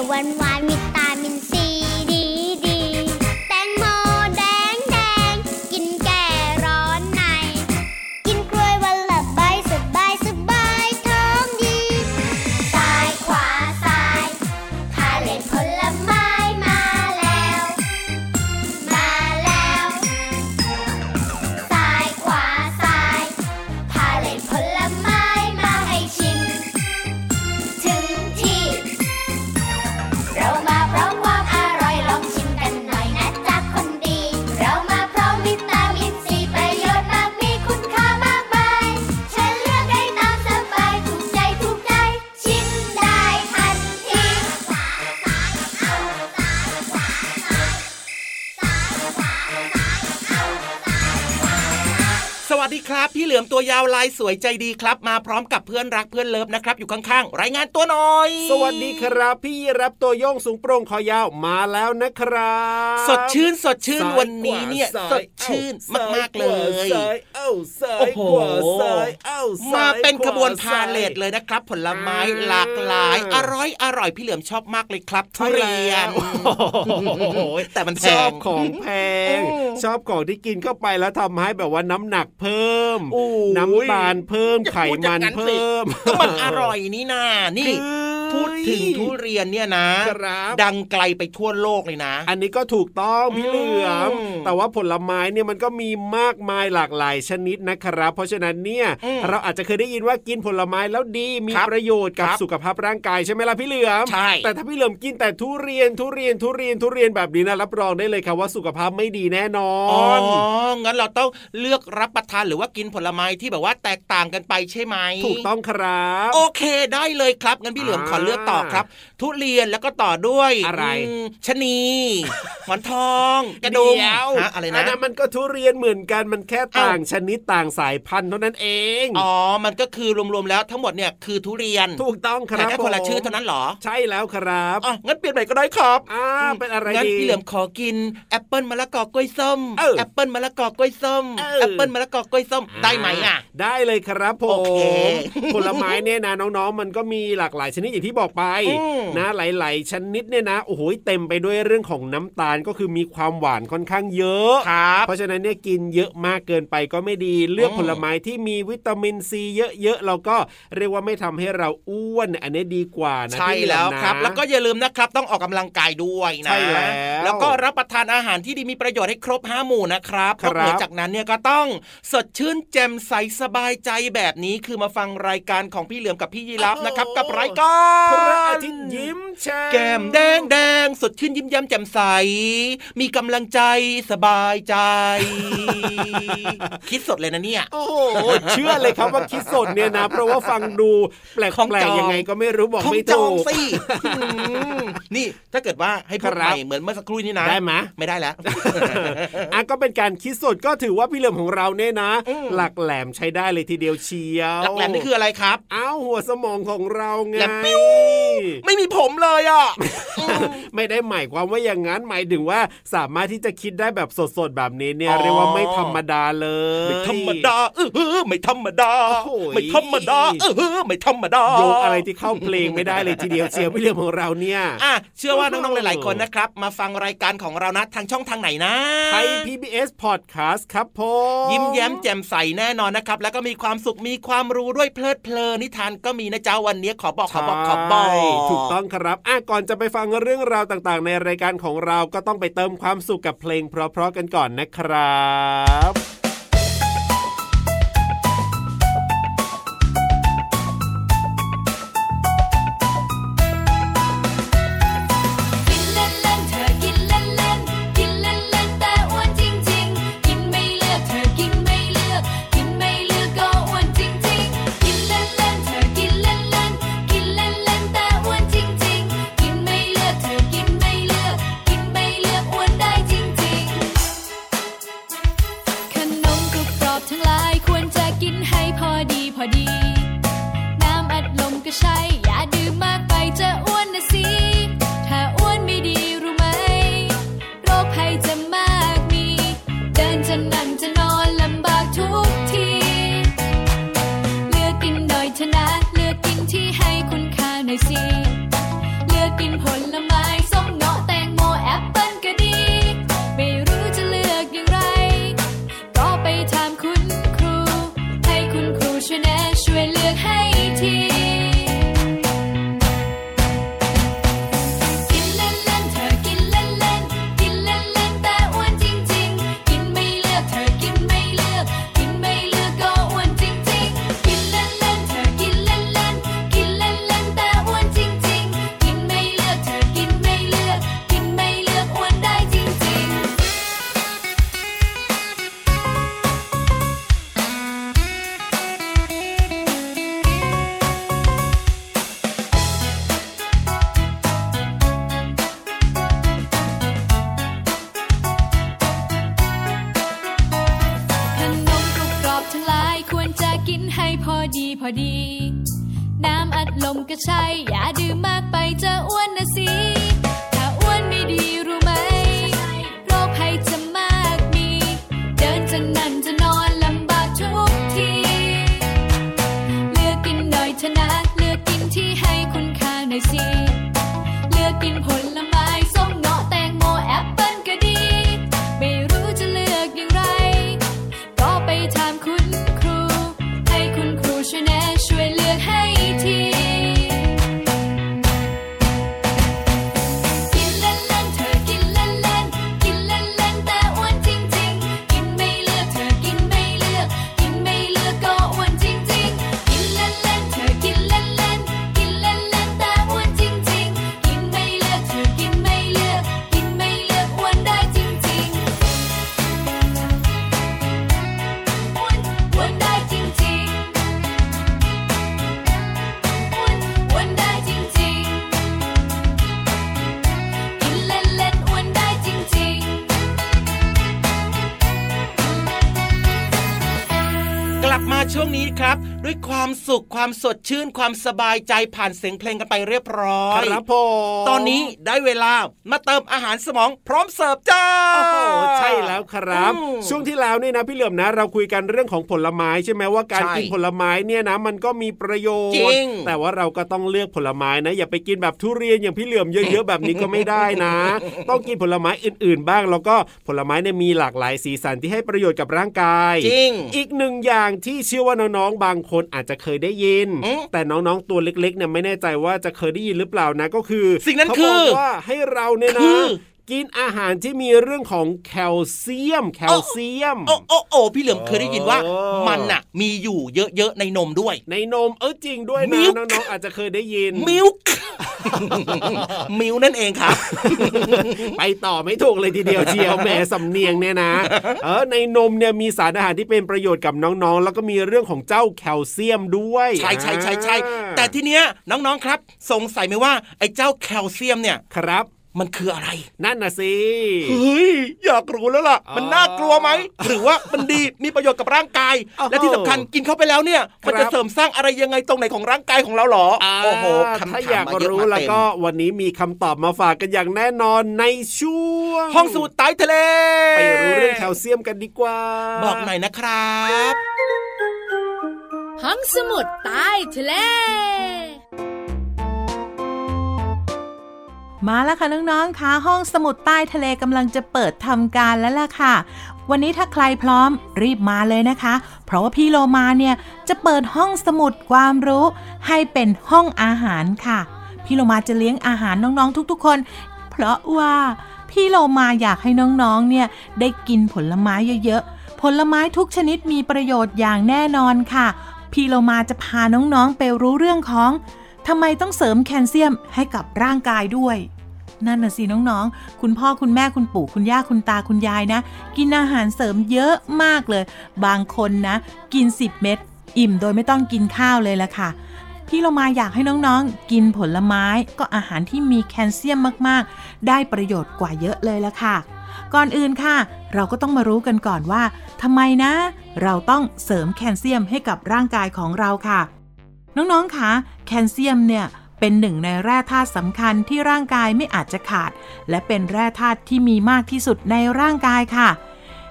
วๆหวานหวาน ดีครับ พี่เหลือมตัวยาวลายสวยใจดีครับ มาพร้อมกับเพื่อนรักเพื่อนเลิฟนะครับ อยู่ข้างๆ รายงานตัวหน่อย สวัสดีครับ พี่รับตัวโยงสูงโปร่งคอยาวมาแล้วนะครับ สดชื่นสดชื่นซ้ายวันนี้เนี่ยขวาสซ้ายดชื่นอ้มากๆเลยซ้ายเอ้าซ้าโอ้ยโหขวาซ้ายเอ้าซ้มาเป็นขบวนขพาเลทเลยนะครับ ผลไม้อ่าหลากหลาย อร่อยอร่อยพี่เหลือมชอบมากเลยครับทุใช่เรีแล้ยนวโอ้โหแต่มันแพชอบงของแพงโอ้ชอบของที่กินเข้าไปแล้วทำให้แบบว่าน้ำหนักเพิ่มโอ้ยน้ำตาลเพิ่มอย่าไขพูดอย่ามังนนั้นสิเพิ่มก็มันอร่อยนี่นานี่คือพูดถึงทุเรียนเนี่ยนะครับดังไกลไปทั่วโลกเลยนะ อันนี้ก็ถูกต้องพี่เหลือมอืมแต่ว่าผลไม้เนี่ยมันก็มีมากมายหลากหลายชนิดนะครับ เพราะฉะนั้นเนี่ยอืมเราอาจจะเคยได้ยินว่ากินผลไม้แล้วดีมีครับประโยชน์กับครับสุขภาพร่างกายใช่ไหมล่ะพี่เหลือมใช่แต่ถ้าพี่เหลือมกินแต่ทุเรียนทุเรียนทุเรียนทุเรียนแบบนี้นะรับรองได้เลยครับว่าสุขภาพไม่ดีแน่นออ๋อนงั้นเราต้องเลือกรับประทานหรือว่ากินผลไม้ที่แบบว่าแตกต่างกันไปใช่ไหมถูกต้องครับ โอเคได้เลยครับงั้นพี่เหลือมอ่าขอเลือกต่อครับ ทุเรียนแล้วก็ต่อด้วยอะไรมชะนีหมอนทอง กระดุมเดี๋ยวฮะอะไรอันะนนั้นมันก็ทุเรียนเหมือนกันมันแค่ต่างเอ้าชนิดต่างสายพันธุ์เท่านั้นเองอ๋อมันก็คือรวมๆแล้วทั้งหมดเนี่ยคือทุเรียนถูกต้องคแต่รับแค่คนละผมชื่อเท่านั้นเหรอ ใช่แล้วครับอ๋องั้นเปลี่ยนใหม่ก็ได้ครับอ่าเป็นอะไรงั้นดีพี่เหลือมขอกินแอปเปิลมะละกอกล้วยส้มเออแอปเปิลมะละกอกล้วยส้มเออแอปเปิลมะละกอกล้วยส้มได้ไหมอะ ได้เลยครับผมโอเคผลไม้เนี่ยนะน้องๆ มันก็มีหลากหลายชนิดอย่างที่บอกไปอืมนะหลาย ๆ ชนิดเนี่ยนะโอ้โหเต็มไปด้วยเรื่องของน้ำตาลก็คือมีความหวานค่อนข้างเยอะครับเพราะฉะนั้นเนี่ยกินเยอะมากเกินไปก็ไม่ดีเลือกอืมผลไม้ที่มีวิตามินซีเยอะๆเราก็เรียกว่าไม่ทำให้เราอ้วน อันนี้ดีกว่านะใช่แล้วพี่เหลือมนะครับ แล้วก็อย่าลืมนะครับต้องออกกำลังกายด้วยนะใช่แล้วแล้วก็รับประทานอาหารที่ดีมีประโยชน์ให้ครบห้าหมู่นะครับครับนอกเหนือจากนั้นเนี่ยก็ต้องสดชื่นแจ่มใสสบายใจแบบนี้คือมาฟังรายการของพี่เหลือมกับพี่ยีรับนะครับ กับรายกาพระนอาทิตย์ยิ้มแฉ่งแก้มแดงแดงสดชื่นยิ้มแย้มแจ่มใส มีกำลังใจสบายใจ คิดสดเลยนะเนี่ย โอ้โหเชื่อเลยครับว่าคิดสดเนี่ยนะ เพราะว่าฟังดูแปลของจกองๆยังไงก็ไม่รู้บอกของไม่จอถูงกสิอืมนี่ถ้าเกิดว่าให้พูดคใหรับม่เหมือนเมื่อสักครู่นี้นะได้ไหมไม่ได้แล้วอะก็เป็นการคิดสดก็ถือว่าพี่เหลิมของเราเนี่ยนะอืมหลักแหลมใช้ได้เลยทีเดียวเชียวหลักแหลมนี่คืออะไรครับอ้าวหัวสมองของเราไงแหลมปิ้วไม่มีผมเลยอะไม่ได้หมายความว่าอย่างนั้นหมายถึงว่าสามารถที่จะคิดได้แบบสดๆแบบนี้เนี่ยอ๋อเรียกว่าไม่ธรรมดาเลยไม่ธรรมดาเออเออไม่ธรรมดาโอ้โหไม่ธรรมดาเออเออไม่ธรรมดาโยงอะไรที่เข้าเพลงไม่ได้เลยทีเดียวเชียวพี่เหลิมของเราเนี่ยอะเชื่อว่าน้องๆหลายๆคนนะครับ มาฟังรายการของเรานะทางช่องทางไหนนะไทย PBS Podcast ครับผมยิ้มแย้มแจ่มใสแน่นอนนะครับ แล้วก็มีความสุขมีความรู้ด้วยเพลิดเพลินนิทานก็มีนะจ๊ะวันนี้ขอบอกขอบอกขอบอกใช่ถูกต้องครับอะก่อนจะไปฟังเรื่องราวต่างๆ ในรายการของเราก็ต้องไปเติมความสุขกับเพลงเพราะๆกันก่อนนะครับ มก็ใช่ อย่าดื่มมากไปจะอ้วนนะสิ ถ้าอ้วนไม่ดีรู้ไหม โรคภัยจะมากมี เดินจะนั่งจะนอนลำบากทุกที เลือกกินหน่อยชนะ เลือกกินที่ให้คุณค่าหน่อยสิ เลือกกินผล ความสุขความสดชื่นความสบายใจผ่านเสียงเพลงกันไปเรียบร้อยครับผมตอนนี้ได้เวลามาเติมอาหารสมองพร้อมเสิร์ฟจ้าโอ้โหใช่แล้วครับอืมช่วงที่แล้วเนี่ยนะพี่เหลือมนะ เราคุยกันเรื่องของผลไม้ใช่ไหมว่าการใช่กินผลไม้เนี่ยนะมันก็มีประโยชจริน์งแต่ว่าเราก็ต้องเลือกผลไม้นะ อย่าไปกินแบบทุเรียนอย่างพี่เหลือมเยอะๆแบบนี้ก็ไม่ได้นะ ต้องกินผลไม้อื่นๆ บ้างแล้วก็ผลไม้เนี่ยมีหลากหลายสีสันที่ให้ประโยชน์กับร่างกายจริงอีกหนึ่งอย่างที่เชื่อว่าน้องๆบางคนอาจจะเคยได้ยินอืมแต่น้องๆตัวเล็กๆเนี่ยไม่แน่ใจว่าจะเคยได้ยินหรือเปล่านะก็คือ สิ่งนั้นเขาคืบออกว่าให้เราเนี่ยคืนะอ กินอาหารที่มีเรื่องของแคลเซียม แคลเซียม โอ้โอ้โอ้พี่เหลือมเคยได้ยินว่าโอ้มันน่ะ มีอยู่เยอะๆในนมด้วย ในนมเออจริงด้วยมินะลค์น้องๆอาจจะเคยได้ยินมิลค์มิลค์นั่นเองครับ ไปต่อไม่ถูกเลยทีเดียวเชียวแหมสำเนียงเนี่ยนะ เออในนมเนี่ยมีสารอาหารที่เป็นประโยชน์กับน้องๆ แล้วก็มีเรื่องของเจ้าแคลเซียมด้วย ใช่ใช่ใช่ใช่อ่าแต่ทีเนี้ยน้องๆครับ สงสัยไหมว่าไอ้เจ้าแคลเซียมเนี่ยครับ มันคืออะไร นั่นน่ะสิเฮ้ยอยากรู้แล้วล่ะอ๋อมันน่ากลัวไหม หรือว่ามันดีมีประโยชน์กับร่างกายโอ้โหและที่สำคัญกินเข้าไปแล้วเนี่ย มันครัจะบเสริมสร้างอะไรยังไงตรงไหนของร่างกายของเราหรอาโอ้โหคำถ้าถาอยามกมาเยอะรู้มาแล้วเต็มก็วันนี้มีคำตอบมาฝากกันอย่างแน่นอนในช่วงห้องสมุดใต้ทะเล ไปรู้เรื่องแคลเซียมกันดีกว่า บอกหน่อยนะครับ ห้องสมุดใต้ทะเล มาแล้วค่ะน้องๆคะห้องสมุดใต้ทะเลกำลังจะเปิดทำการแล้วล่ะค่ะ วันนี้ถ้าใครพร้อมรีบมาเลยนะคะ เพราะว่าพี่โลมาเนี่ยจะเปิดห้องสมุดความรู้ ให้เป็นห้องอาหารค่ะ พี่โลมาจะเลี้ยงอาหารน้องๆทุกๆคน เพราะว่าพี่โลมาอยากให้น้องๆเนี่ยได้กินผลไม้เยอะๆ ผลไม้ทุกชนิดมีประโยชน์อย่างแน่นอนค่ะ พี่โลมาจะพาน้องๆไปรู้เรื่องของทำไมต้องเสริมแคลเซียมให้กับร่างกายด้วย นั่นน่ะสิน้องๆ คุณพ่อคุณแม่คุณปู่คุณย่าคุณตาคุณยายนะ กินอาหารเสริมเยอะมากเลย บางคนนะ กิน 10 เม็ดอิ่มโดยไม่ต้องกินข้าวเลยละค่ะ พี่เรามาอยากให้น้องๆ กินผลไม้ก็อาหารที่มีแคลเซียมมากๆ ได้ประโยชน์กว่าเยอะเลยละค่ะ ก่อนอื่นค่ะ เราก็ต้องมารู้กันก่อนว่าทำไมนะ เราต้องเสริมแคลเซียมให้กับร่างกายของเราค่ะ น้องๆคะแคลเซียมเนี่ย เป็นหนึ่งในแร่ธาตุสำคัญที่ร่างกายไม่อาจจะขาด และเป็นแร่ธาตุที่มีมากที่สุดในร่างกายค่ะ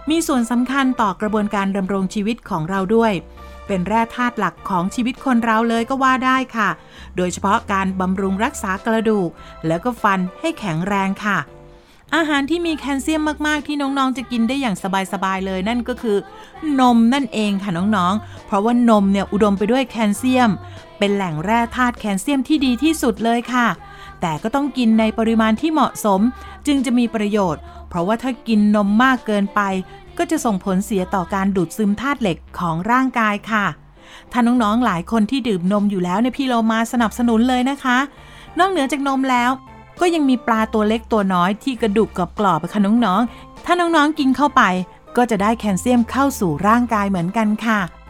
มีส่วนสำคัญต่อกระบวนการดำรงชีวิตของเราด้วย เป็นแร่ธาตุหลักของชีวิตคนเราเลยก็ว่าได้ค่ะ โดยเฉพาะการบำรุงรักษากระดูก แล้วก็ฟันให้แข็งแรงค่ะอาหารที่มีแคลเซียมมาก ๆ ที่น้อง ๆ จะกินได้อย่างสบาย ๆ เลยนั่นก็คือ นมนั่นเองค่ะน้อง ๆ เพราะว่านมเนี่ยอุดมไปด้วยแคลเซียม เป็นแหล่งแร่ธาตุแคลเซียมที่ดีที่สุดเลยค่ะ แต่ก็ต้องกินในปริมาณที่เหมาะสม จึงจะมีประโยชน์ เพราะว่าถ้ากินนมมากเกินไป ก็จะส่งผลเสียต่อการดูดซึมธาตุเหล็กของร่างกายค่ะถ้าน้องๆหลายคนที่ดื่มนมอยู่แล้วเนี่ยพี่เรามาสนับสนุนเลยนะคะ นอกเหนือจากนมแล้ว ก็ยังมีปลาตัวเล็กตัวน้อยที่กระดูกกับกรอบๆค่ะน้องๆถ้าน้องๆกินเข้าไป ก็จะได้แคลเซียมเข้าสู่ร่างกายเหมือนกันค่ะ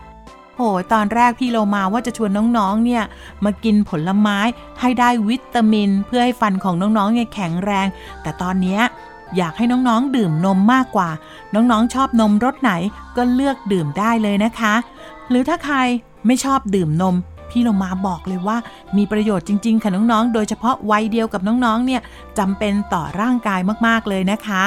โหตอนแรกพี่โลมาว่าจะชวนน้องๆ เนี่ย มากินผลไม้ให้ได้วิตามิน เพื่อให้ฟันของน้องๆ เนี่ยแข็งแรง แต่ตอนเนี้ยอยากให้น้องๆ ดื่มนมมากกว่า น้องๆ ชอบนมรสไหนก็เลือกดื่มได้เลยนะคะ หรือถ้าใครไม่ชอบดื่มนม พี่โลมาบอกเลยว่า มีประโยชน์จริง ๆ ค่ะน้องๆ โดยเฉพาะวัยเดียวกับน้องๆ เนี่ยจำเป็นต่อร่างกายมากๆ เลยนะคะ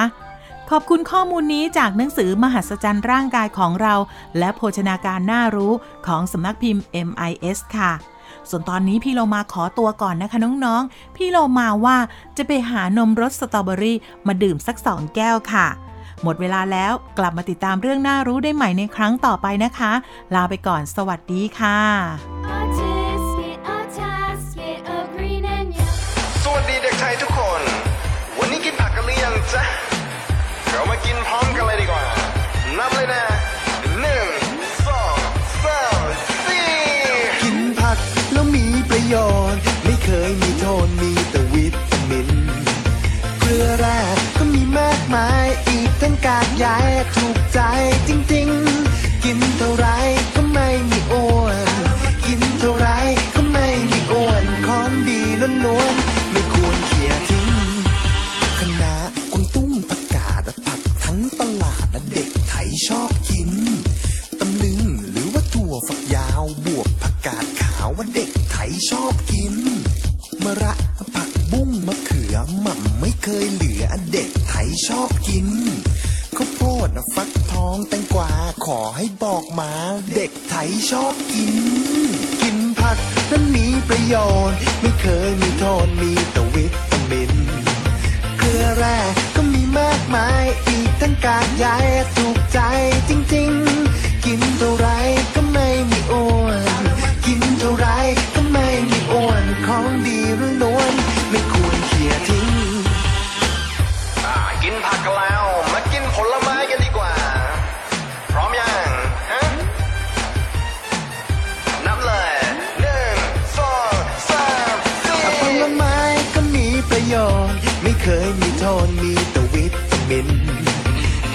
ขอบคุณข้อมูลนี้จากหนังสือมหัศจรรย์ร่างกายของเรา และโภชนาการน่ารู้ของสำนักพิมพ์ MIS ค่ะ ส่วนตอนนี้พี่โลมาขอตัวก่อนนะคะน้องๆ พี่โลมาว่าจะไปหานมรสสตรอเบอรี่มาดื่มสักสองแก้วค่ะ หมดเวลาแล้วกลับมาติดตามเรื่องน่ารู้ได้ใหม่ในครั้งต่อไปนะคะ ลาไปก่อนสวัสดีค่ะ ใยถูกใจจริงๆ กินเท่าไรก็ไม่มีอ้วน กินเท่าไรก็ไม่มีอ้วนของดีล้วนๆไม่ควรเขี่ยทิ้งคณะกวางตุ้งประกาศผักทั้งต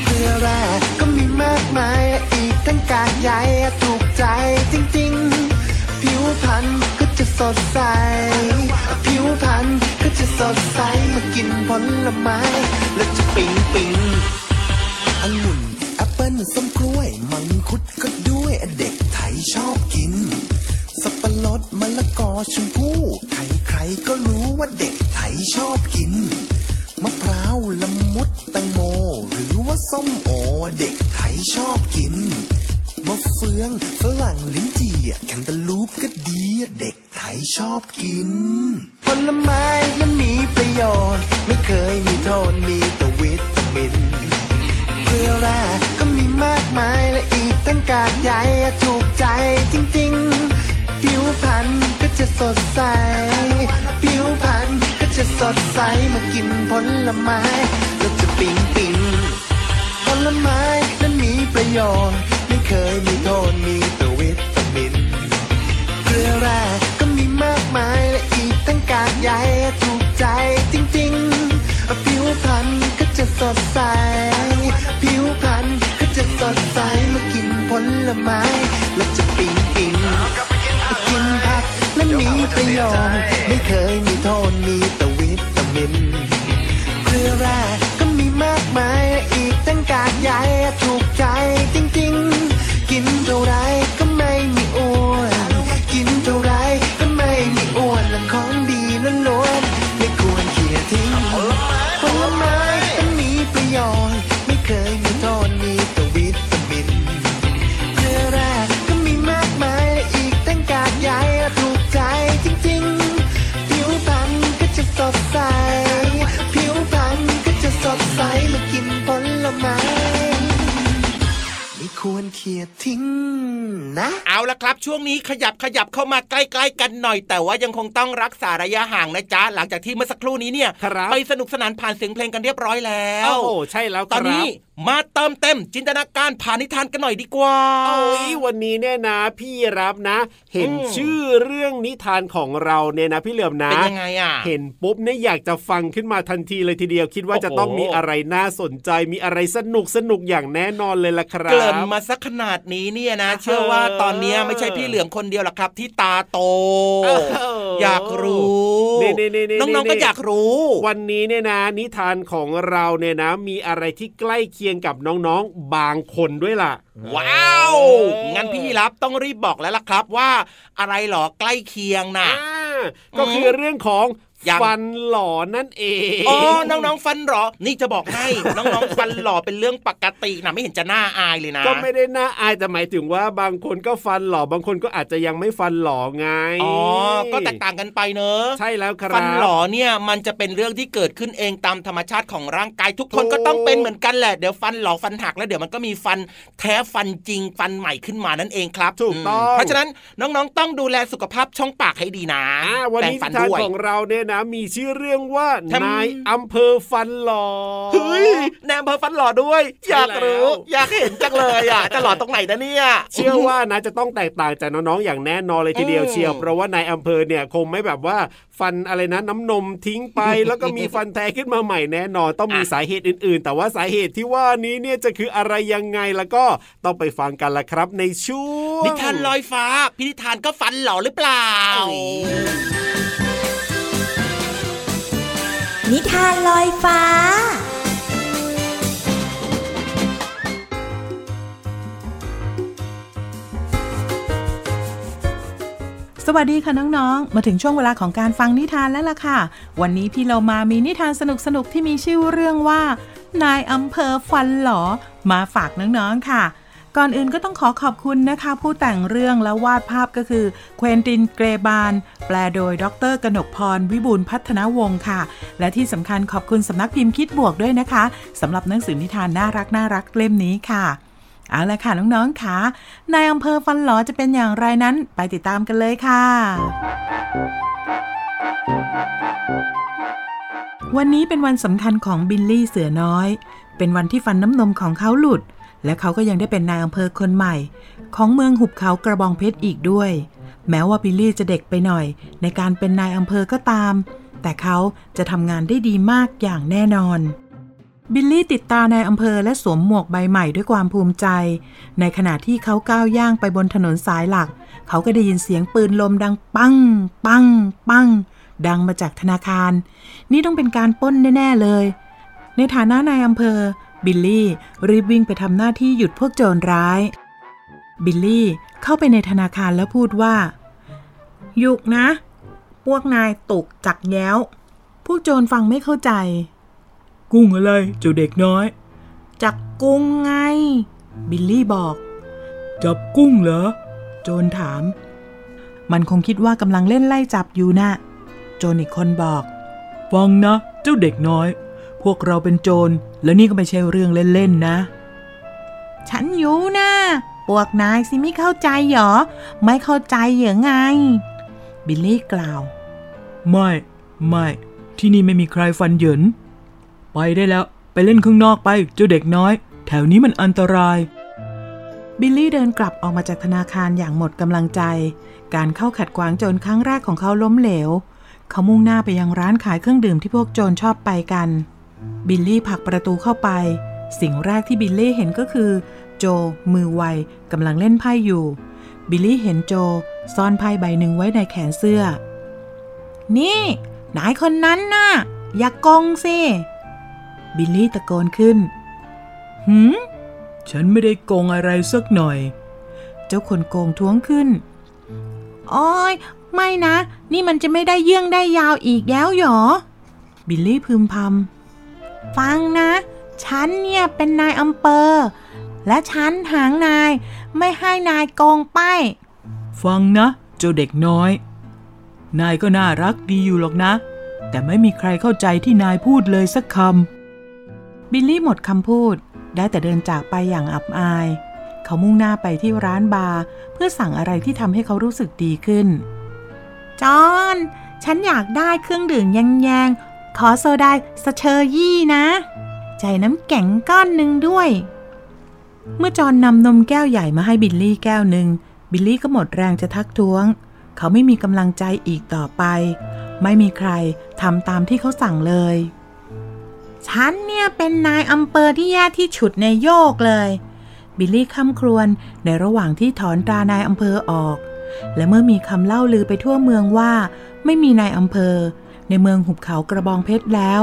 เพื่อแร่ก็มีมากมายอีกทั้งกากใยถูกใจจริงๆ ผิวพรรณก็จะสดใส ผิวพรรณก็จะสดใสมากินผลไม้ แล้วจะปิ๊งปิ๊งองุ่นแอปเปิ้ลส้มกล้วย มังคุดก็ด้วยเด็กไทยชอบกิน สับปะรดมะละกอชมพู่ใครๆก็รู้ว่าเด็กไทยชอบกิน ส้มโอเด็กไทยชอบกินมะเฟืองฝรั่งลิ้นจี่แคนตาลูปก็ดีเด็กไทยชอบกิน ผลไม้นั้นมีประโยชน์ ไม่เคยมีโทษมีแต่วิตามินเกลือแร่ก็มีมากมายและอีกตั้งกากใยถูกใจจริงๆ ผิวพรรณก็จะสดใส ผิวพรรณก็จะสดใสมากินผลไม้ ลไม้นั้นมีประโยชน์ ไม่เคยมีโทษมีแต่วิตามิน เกลือแร่ก็มีมากมายและอีกตั้งกากใยถูกใจจริงๆ ผิวพรรณก็จะสดใส ผิวพรรณก็จะสดใสมากินผลไม้แล้วจะปิ๊งปิ๊งกินผักนั้นมีประโยชน์ ไม่เคยมีโทษมีแต่วิตามิน เกลือแร่ ใหญ่ถูกใจจริง ช่วงนี้ขยับขยับเข้ามาใกล้ๆกันหน่อย แต่ว่ายังคงต้องรักษาระยะห่างนะจ๊ะหลังจากที่เมื่อสักครู่นี้เนี่ยครับไปสนุกสนานผ่านเสียงเพลงกันเรียบร้อยแล้วโอ้โหใช่แล้วคตรัอบนนี้มาเติมเต็มจินตนาการผ่านนิทานกันหน่อยดีกว่าโอ้ยวันนี้เนี่ยนะพี่รับนะ เห็นอืมชื่อเรื่องนิทานของเราเนี่ยนะพี่เหลือมนะเป็นยังไงอะเห็นปุ๊บเนี่ยอยากจะฟังขึ้นมาทันทีเลยทีเดียวคิดว่าจะโอ้โหต้องมีอะไรน่าสนใจมีอะไรสนุกสนุกอย่างแน่นอนเลยล่ะครับเกริ่นมาสักขนาดนี้เนี่ยนะ เชื่อว่าตอนเนี้ยไม่ใช่พี่เหลือมคนเดียวหรอกครับ ที่ตาโตเอออยากรู้นี่นี่นี่นี่น้องๆก็อยากรู้ วันนี้เนี่ยนะ นิทานของเราเนี่ยนะ มีอะไรที่ใกล้เคียงกับน้องๆบางคนด้วยล่ะ ว้าว งั้นพี่รับต้องรีบบอกแล้วล่ะครับว่า อะไรหรอใกล้เคียงน่ะอ่าก็คือเรื่องของยัง ฟันหล่อนั่นเองอ๋อน้องๆฟันหรอนี่จะบอกให้น้องๆฟันหล่อเป็นเรื่องปกตินะไม่เห็นจะน่าอายเลยนะก็ไม่ได้น่าอายแต่หมายถึงว่าบางคนก็ฟันหล่อบางคนก็อาจจะยังไม่ฟันหล่อไงอ๋อก็แตกต่างกันไปเนอะใช่แล้วครับฟันหล่อเนี่ยมันจะเป็นเรื่องที่เกิดขึ้นเองตามธรรมชาติของร่างกายทุกคนถูกก็ต้องเป็นเหมือนกันแหละเดี๋ยวฟันหล่อฟันหักแล้วเดี๋ยวมันก็มีฟันแท้ฟันจริงฟันใหม่ขึ้นมานั่นเองครับถูกต้องมเพราะฉะนั้นน้องๆ ต้องดูแลสุขภาพช่องปากให้ดีนะอ่าวันนี้แปรงฟันิทานด้วยของเราเนี่ยนะมีชื่อเรื่องว่าทำนายอำเภอฟันหล่อเฮ้ยแนมเพอฟันหล่อด้วยใช่อยากรู้แล้วอยากเห็นจังเลยอะจะหล่อตรงไหนนะเนี่ย เชื่อว่านะจะต้องแตกต่างจากน้องๆอย่างแน่นอนเลยทีเดียวอืมเชียวเพราะว่านายอำเภอเนี่ยคงไม่แบบว่าฟันอะไรนะน้ำนมทิ้งไป แล้วก็มีฟันแท้ขึ้นมาใหม่แน่นอนต้องมีสาเหตุอื่น ๆ แต่ว่าสาเหตุที่ว่านี้เนี่ยจะคืออะไรยังไงแล้วก็ต้องไปฟังกันละครับในช่วงนิทานลอยฟ้า พินิทานก็ฟันหล่อหรือเปล่า นิทานลอยฟ้า สวัสดีค่ะน้องๆ มาถึงช่วงเวลาของการฟังนิทานแล้วล่ะค่ะ วันนี้พี่เรามามีนิทานสนุกๆ ที่มีชื่อเรื่องว่า นายอำเภอฟันหลอมาฝากน้องๆ ค่ะ ก่อนอื่นก็ต้องขอขอบคุณนะคะ ผู้แต่งเรื่องและวาดภาพก็คือเควินตินเกรบาน แปลโดยดรกนกพร วิบูลพัฒนวงศ์ค่ะ และที่สำคัญขอบคุณสำนักพิมพ์คิดบวกด้วยนะคะสำหรับหนังสือนิทานน่ารักน่ารักเล่มนี้ค่ะ เอาละค่ะน้องๆค่ะนายอำเภอฟันหลอจะเป็นอย่างไรนั้นไปติดตามกันเลยค่ะวันนี้เป็นวันสำคัญของบิลลี่เสือน้อย เป็นวันที่ฟันน้ำนมของเขาหลุด และเขาก็ยังได้เป็นนายอำเภอคนใหม่ ของเมืองหุบเขากระบองเพชรอีกด้วย แม้ว่าบิลลี่จะเด็กไปหน่อย ในการเป็นนายอำเภอก็ตาม แต่เขาจะทำงานได้ดีมากอย่างแน่นอน บิลลี่ติดตรานายอำเภอและสวมหมวกใบใหม่ด้วยความภูมิใจ ในขณะที่เขาก้าวย่างไปบนถนนสายหลัก เขาก็ได้ยินเสียงปืนลมดังปัง ปัง ปัง ดังมาจากธนาคาร นี่ต้องเป็นการปล้นแน่ ๆเลย ในฐานะนายอำเภอ บิลลี่รีบวิ่งไปทำหน้าที่หยุดพวกโจรร้าย บิลลี่เข้าไปในธนาคารแล้วพูดว่า หยุกนะ พวกนายตกจักแย้ว พวกโจรฟังไม่เข้าใจ กุ้งอะไรเจ้าเด็กน้อย จับกุ้งไง บิลลี่บอก จับกุ้งเหรอ โจรถาม มันคงคิดว่ากำลังเล่นไล่จับอยู่นะโจรอีกคนบอก ฟังนะ เจ้าเด็กน้อย พวกเราเป็นโจร แล้วนี่ก็ไม่ใช่เรื่องเล่นๆนะ ฉันอยู่นะพวกนายสิไม่เข้าใจเหรอ ไม่เข้าใจเหรอไง บิลลี่กล่าว ไม่ ไม่ ที่นี่ไม่มีใครฟันเหยิน ไปได้แล้ว ไปเล่นข้างนอกไป เจ้าเด็กน้อย แถวนี้มันอันตราย บิลลี่เดินกลับออกมาจากธนาคารอย่างหมดกำลังใจ การเข้าขัดขวางโจรครั้งแรกของเขาล้มเหลว เขามุ่งหน้าไปยังร้านขายเครื่องดื่มที่พวกโจรชอบไปกัน บิลลี่ผลักประตูเข้าไป สิ่งแรกที่บิลลี่เห็นก็คือ โจรมือไวกำลังเล่นไพ่อยู่ บิลลี่เห็นโจรซ่อนไพ่ใบหนึ่งไว้ในแขนเสื้อ นี่ นายคนนั้นน่ะ อย่าโกงสิ บิลลี่ตะโกนขึ้น หืม ฉันไม่ได้โกงอะไรสักหน่อย เจ้าคนโกงท้วงขึ้น โอ้ยไม่นะ นี่มันจะไม่ได้เยื่องได้ยาวอีกแล้วหรอ บิลลี่พึมพำ ฟังนะ ฉันเนี่ยเป็นนายอำเภอ และฉันหางนายไม่ให้นายโกงไปฟังนะ เจ้าเด็กน้อย นายก็น่ารักดีอยู่หรอกนะ แต่ไม่มีใครเข้าใจที่นายพูดเลยสักคำ บิลลี่หมดคำพูด ได้แต่เดินจากไปอย่างอับอาย เขามุ่งหน้าไปที่ร้านบาร์เพื่อสั่งอะไรที่ทำให้เขารู้สึกดีขึ้น จอห์นฉันอยากได้เครื่องดื่มแยงๆ ขอโซดารสเชอร์ยี่นะ ใส่น้ำแข็งก้อนหนึ่งด้วย เมื่อจอนนำนมแก้วใหญ่มาให้บิลลี่แก้วหนึ่ง บิลลี่ก็หมดแรงจะทักท้วง เขาไม่มีกำลังใจอีกต่อไป ไม่มีใครทำตามที่เขาสั่งเลย ฉันเนี่ยเป็นนายอำเภอที่แย่ที่ฉุดในโยกเลย บิลลี่คร่ำครวญในระหว่างที่ถอนตรานายอำเภอออกและเมื่อมีคำเล่าลือไปทั่วเมืองว่า ไม่มีนายอำเภอ ในเมืองหุบเขากระบองเพชรแล้ว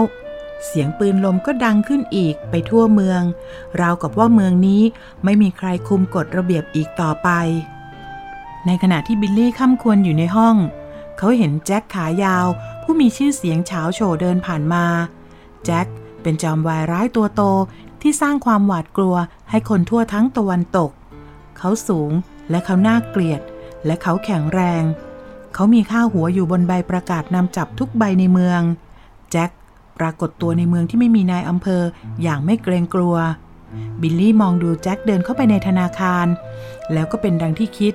เสียงปืนลมก็ดังขึ้นอีกไปทั่วเมือง ราวกับว่าเมืองนี้ไม่มีใครคุมกฎระเบียบอีกต่อไป ในขณะที่บิลลี่ค่ำควรอยู่ในห้อง เขาเห็นแจ็คขายาว ผู้มีชื่อเสียงเฉาโฉเดินผ่านมา แจ็คเป็นจอมวายร้ายตัวโตที่สร้างความหวาดกลัวให้คนทั่วทั้งตะวันตก เขาสูงและเขาน่าเกลียด และเขาแข็งแรง เขามีค่าหัวอยู่บนใบประกาศนำจับทุกใบในเมือง แจ็คปรากฏตัวในเมืองที่ไม่มีนายอำเภออย่างไม่เกรงกลัว บิลลี่มองดูแจ็คเดินเข้าไปในธนาคาร แล้วก็เป็นดังที่คิด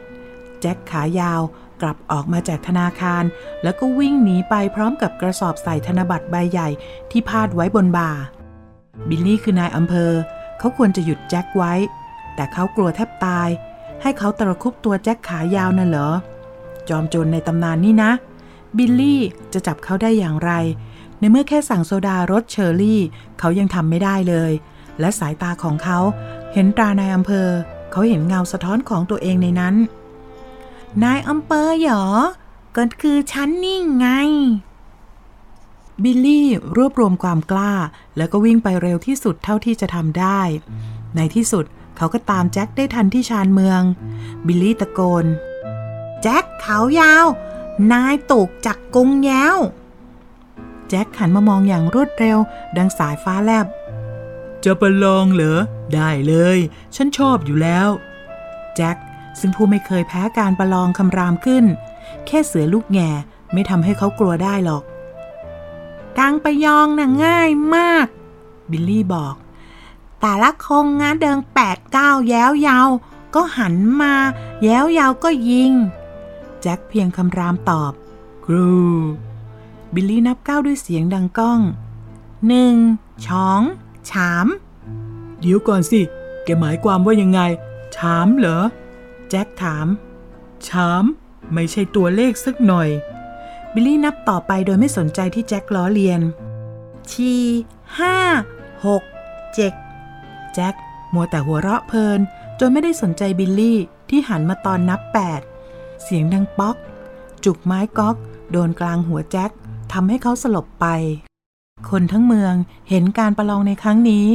แจ็คขายาวกลับออกมาจากธนาคาร แล้วก็วิ่งหนีไปพร้อมกับกระสอบใส่ธนบัตรใบใหญ่ที่พาดไว้บนบ่า บิลลี่คือนายอำเภอ เขาควรจะหยุดแจ็คไว้ แต่เขากลัวแทบตาย ให้เขาตะครุบตัวแจ็คขายาวน่ะเหรอ จอมโจรในตำนานนี่นะ บิลลี่จะจับเขาได้อย่างไร ในเมื่อแค่สั่งโซดารสเชอร์รี่ เขายังทำไม่ได้เลย และสายตาของเขาเห็นตรานายอำเภอ เขาเห็นเงาสะท้อนของตัวเองในนั้น นายอำเภอเหรอก็คือฉันนี่ไง บิลลี่รวบรวมความกล้า แล้วก็วิ่งไปเร็วที่สุดเท่าที่จะทำได้ ในที่สุดเขาก็ตามแจ็คได้ทันที่ชานเมือง บิลลี่ตะโกน แจ็คขายาว นายถูกจับกุมแย้ว แจ็คหันมามองอย่างรวดเร็ว ดังสายฟ้าแลบ จะประลองเหรอ ได้เลย ฉันชอบอยู่แล้ว แจ็คซึ่งผู้ไม่เคยแพ้การประลองคำรามขึ้น แค่เสือลูกแง่ไม่ทำให้เขากลัวได้หรอกการประยองน่ะง่ายมาก บิลลี่บอก แต่ละคงงาเดิงแปดเก้าแย้วยาวก็หันมา แย้วยาวก็ยิง แจ็คเพียงคำรามตอบครูบิลลี่นับก้าวด้วยเสียงดังก้องหนึ่งช้องฉาม เดี๋ยวก่อนสิ แกหมายความว่ายังไงฉามเหรอ แจ็คถามฉาม ไม่ใช่ตัวเลขสักหน่อย บิลลี่นับต่อไปโดยไม่สนใจที่แจ็คล้อเลียน ชีห้าหกเจกแจ็คมัวแต่หัวเราะเพลิน จนไม่ได้สนใจบิลลี่ที่หันมาตอนนับแปด เสียงดังป๊อก จุกไม้ก๊อก โดนกลางหัวแจ็คทำให้เขาสลบไป คนทั้งเมืองเห็นการประลองในครั้งนี้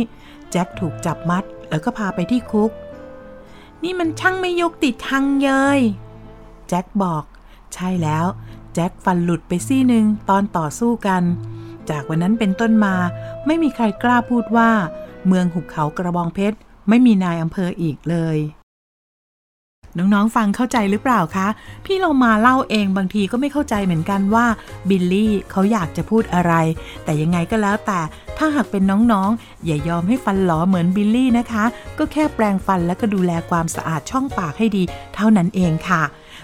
แจ็คถูกจับมัดแล้วก็พาไปที่คุก นี่มันช่างไม่ยกติดทางเยยแจ็คบอก ใช่แล้ว แจ็คฟันหลุดไปซี่หนึ่งตอนต่อสู้กัน จากวันนั้นเป็นต้นมาไม่มีใครกล้าพูดว่า เมืองหุบเขากระบองเพชรไม่มีนายอำเภออีกเลย น้องๆ ฟังเข้าใจหรือเปล่าคะ พี่เรามาเล่าเองบางทีก็ไม่เข้าใจเหมือนกันว่าบิลลี่เขาอยากจะพูดอะไร แต่ยังไงก็แล้วแต่ถ้าหากเป็นน้องๆ อย่ายอมให้ฟันหลอเหมือนบิลลี่นะคะ ก็แค่แปรงฟันแล้วก็ดูแลความสะอาดช่องปากให้ดี เท่านั้นเองค่ะ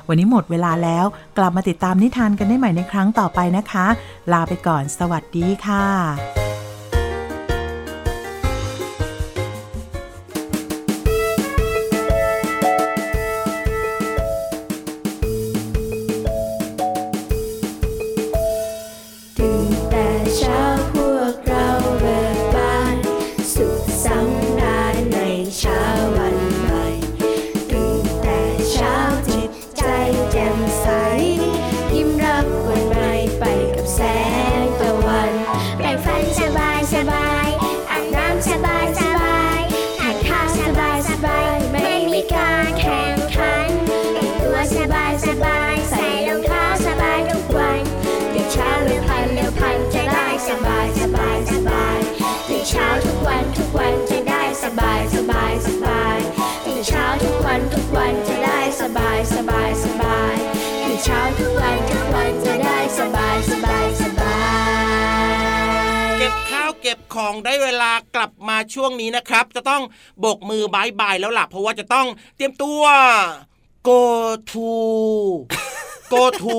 วันนี้หมดเวลาแล้ว กลับมาติดตามนิทานกันได้ใหม่ในครั้งต่อไปนะคะ ลาไปก่อน สวัสดีค่ะ บายสบายสบายตื่นเช้าทุกวันทุกวันจะได้สบายสบายสบายเก็บข้าวเก็บของได้เวลากลับมาช่วงนี้นะครับ จะต้องโบกมือบ๊ายบายแล้วล่ะเพราะว่าจะต้องเตรียมตัว go to go to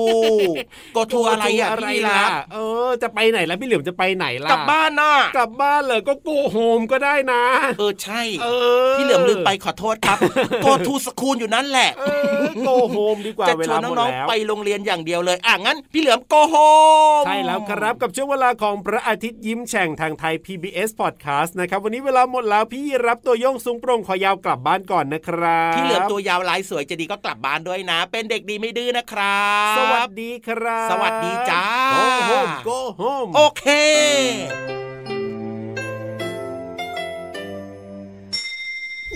go to อะไรอะอะไรพี่ล่ะรับเออ จะไปไหนแล้วพี่เหลือมจะไปไหนล่ะกลับบ้านน่ะกลับบ้านเลยก็ go home ก็ได้นะ เออใช่เออพี่เหลือมลืมไปขอโทษครับ go to school อยู่นั่นแหละเออโกโฮมดีกว่าจะเวชวลานหมดน้องแล้วๆไปโรงเรียนอย่างเดียวเลยอะงั้น พี่เหลือม go home ใช่แล้วครับกับช่วงเวลาของพระอาทิตย์ยิ้มแฉ่งทางไทย PBS Podcast นะครับวันนี้เวลาหมดแล้วพี่รับตัวโยงสูงโปร่งขอยาวกลับบ้านก่อนนะครับพี่เหลือมตัวยาวลายสวยจะดีก็กลับบ้านด้วยนะ เป็นเด็กดีไม่ดื้อนะครับสวัสดีครับ สวัสดีจ้าโกโฮมโกโฮมโอเค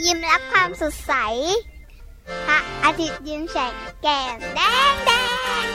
ยิ้มรับความสดใส พระอาทิตย์ยิ้มแฉกแก้มแดงแดง